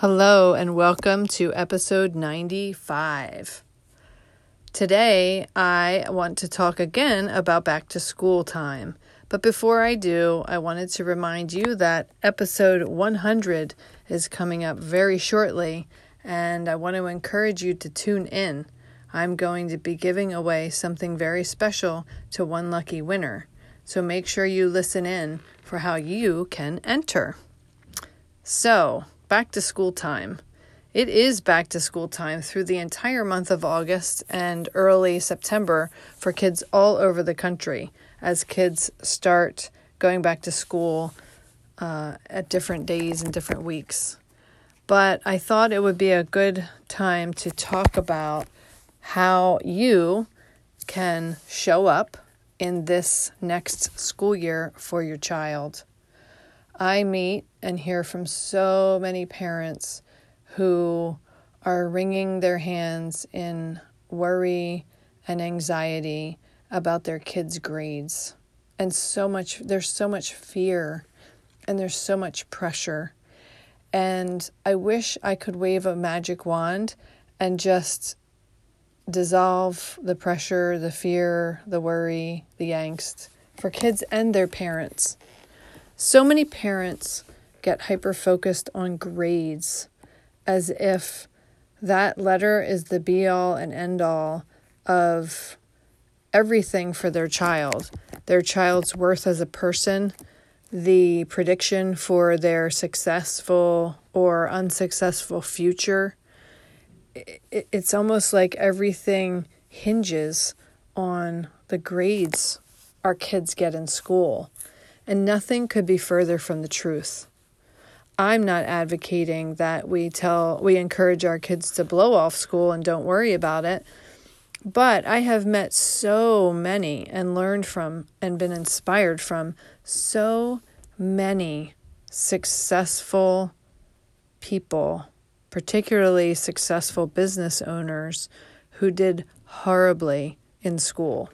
Hello, and welcome to episode 95. Today, I want to talk again about back to school time. But before I do, I wanted to remind you that episode 100 is coming up very shortly, and I want to encourage you to tune in. I'm going to be giving away something very special to one lucky winner. So make sure you listen in for how you can enter. So, back to school time. It is back to school time through the entire month of August and early September for kids all over the country as kids start going back to school uh, at different days and different weeks. But I thought it would be a good time to talk about how you can show up in this next school year for your child. I meet and hear from so many parents who are wringing their hands in worry and anxiety about their kids' grades. And so much, there's so much fear and there's so much pressure. And I wish I could wave a magic wand and just dissolve the pressure, the fear, the worry, the angst for kids and their parents. So many parents get hyper focused on grades as if that letter is the be all and end all of everything for their child their child's worth as a person, the prediction for their successful or unsuccessful future. It's almost like everything hinges on the grades our kids get in school and nothing could be further from the truth. I'm not advocating that we tell we encourage our kids to blow off school and don't worry about it. But I have met so many and learned from and been inspired from so many successful people, particularly successful business owners who did horribly in school.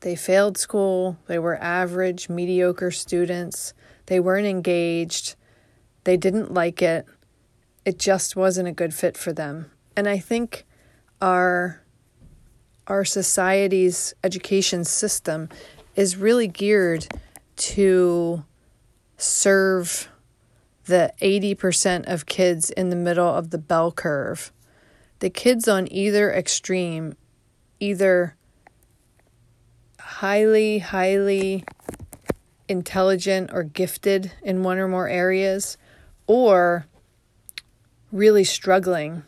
They failed school, they were average, mediocre students, they weren't engaged, they didn't like it. It just wasn't a good fit for them. And I think our our society's education system is really geared to serve the 80% of kids in the middle of the bell curve. The kids on either extreme either highly, highly intelligent or gifted in one or more areas, or really struggling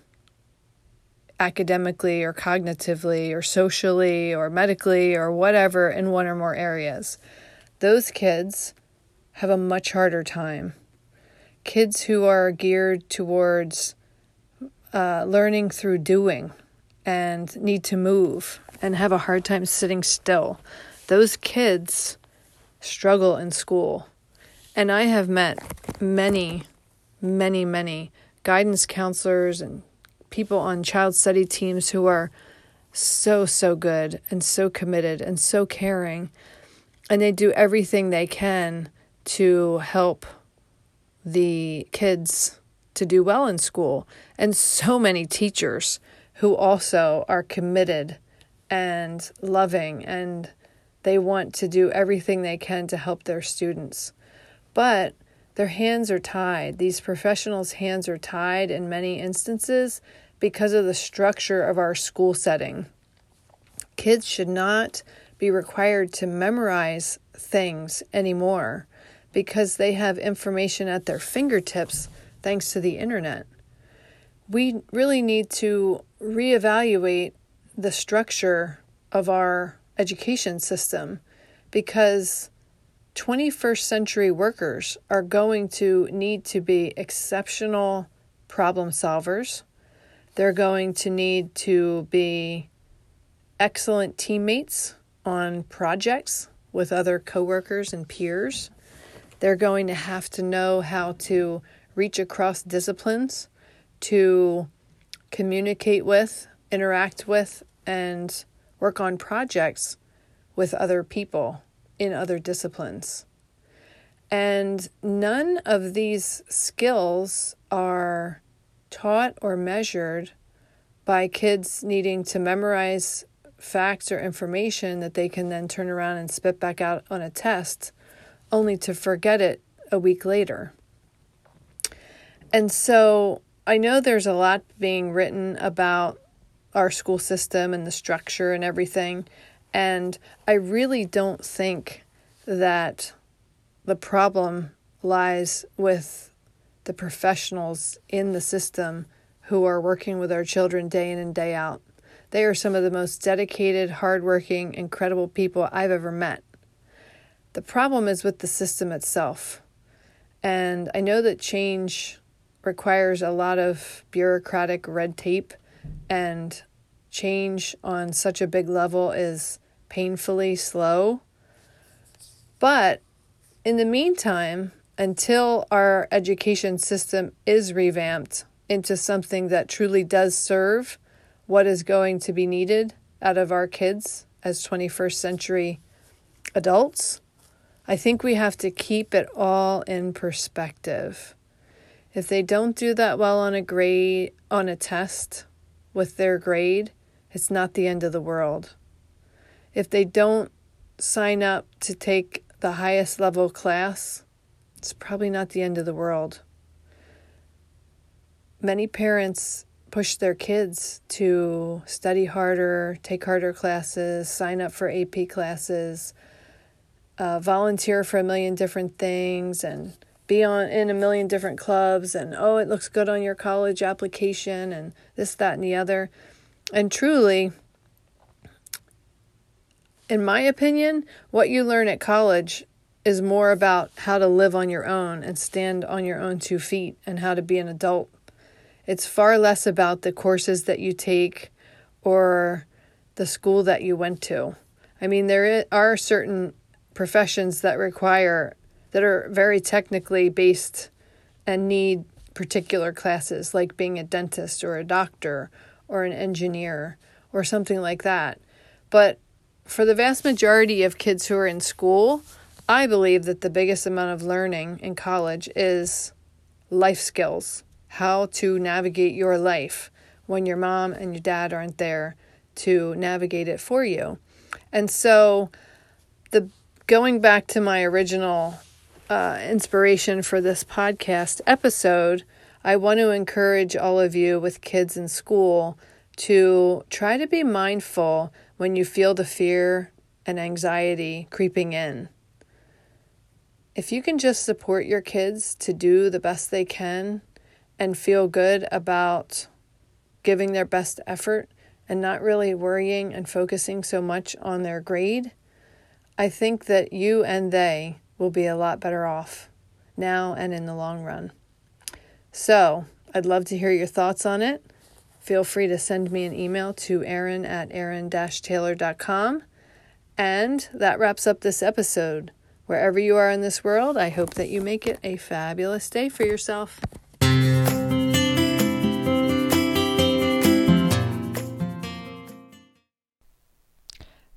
academically or cognitively or socially or medically or whatever in one or more areas. Those kids have a much harder time. Kids who are geared towards uh, learning through doing and need to move and have a hard time sitting still. Those kids struggle in school. And I have met many, many, many guidance counselors and people on child study teams who are so, so good and so committed and so caring. And they do everything they can to help the kids to do well in school. And so many teachers who also are committed and loving and they want to do everything they can to help their students. But their hands are tied. These professionals' hands are tied in many instances because of the structure of our school setting. Kids should not be required to memorize things anymore because they have information at their fingertips thanks to the internet. We really need to reevaluate the structure of our education system because 21st century workers are going to need to be exceptional problem solvers. They're going to need to be excellent teammates on projects with other coworkers and peers. They're going to have to know how to reach across disciplines to communicate with, interact with, and work on projects with other people in other disciplines. And none of these skills are taught or measured by kids needing to memorize facts or information that they can then turn around and spit back out on a test, only to forget it a week later. And so I know there's a lot being written about our school system and the structure and everything. And I really don't think that the problem lies with the professionals in the system who are working with our children day in and day out. They are some of the most dedicated, hardworking, incredible people I've ever met. The problem is with the system itself. And I know that change requires a lot of bureaucratic red tape, and change on such a big level is painfully slow. But in the meantime, until our education system is revamped into something that truly does serve what is going to be needed out of our kids as 21st century adults, I think we have to keep it all in perspective. If they don't do that well on a grade on a test with their grade, it's not the end of the world. If they don't sign up to take the highest level class, it's probably not the end of the world. Many parents push their kids to study harder, take harder classes, sign up for AP classes, uh, volunteer for a million different things, and be on in a million different clubs. And oh, it looks good on your college application, and this, that, and the other. And truly, in my opinion, what you learn at college is more about how to live on your own and stand on your own two feet and how to be an adult it's far less about the courses that you take or the school that you went to. I mean, there are certain professions that require, that are very technically based and need particular classes, like being a dentist or a doctor or an engineer or something like that. But for the vast majority of kids who are in school, I believe that the biggest amount of learning in college is life skills how to navigate your life when your mom and your dad aren't there to navigate it for you. And so the going back to my original uh, inspiration for this podcast episode, I want to encourage all of you with kids in school to try to be mindful when you feel the fear and anxiety creeping in. If you can just support your kids to do the best they can and feel good about giving their best effort and not really worrying and focusing so much on their grade, I think that you and they will be a lot better off now and in the long run. So, I'd love to hear your thoughts on it. Feel free to send me an email to erin at erin-taylor.com. And that wraps up this episode. Wherever you are in this world, I hope that you make it a fabulous day for yourself.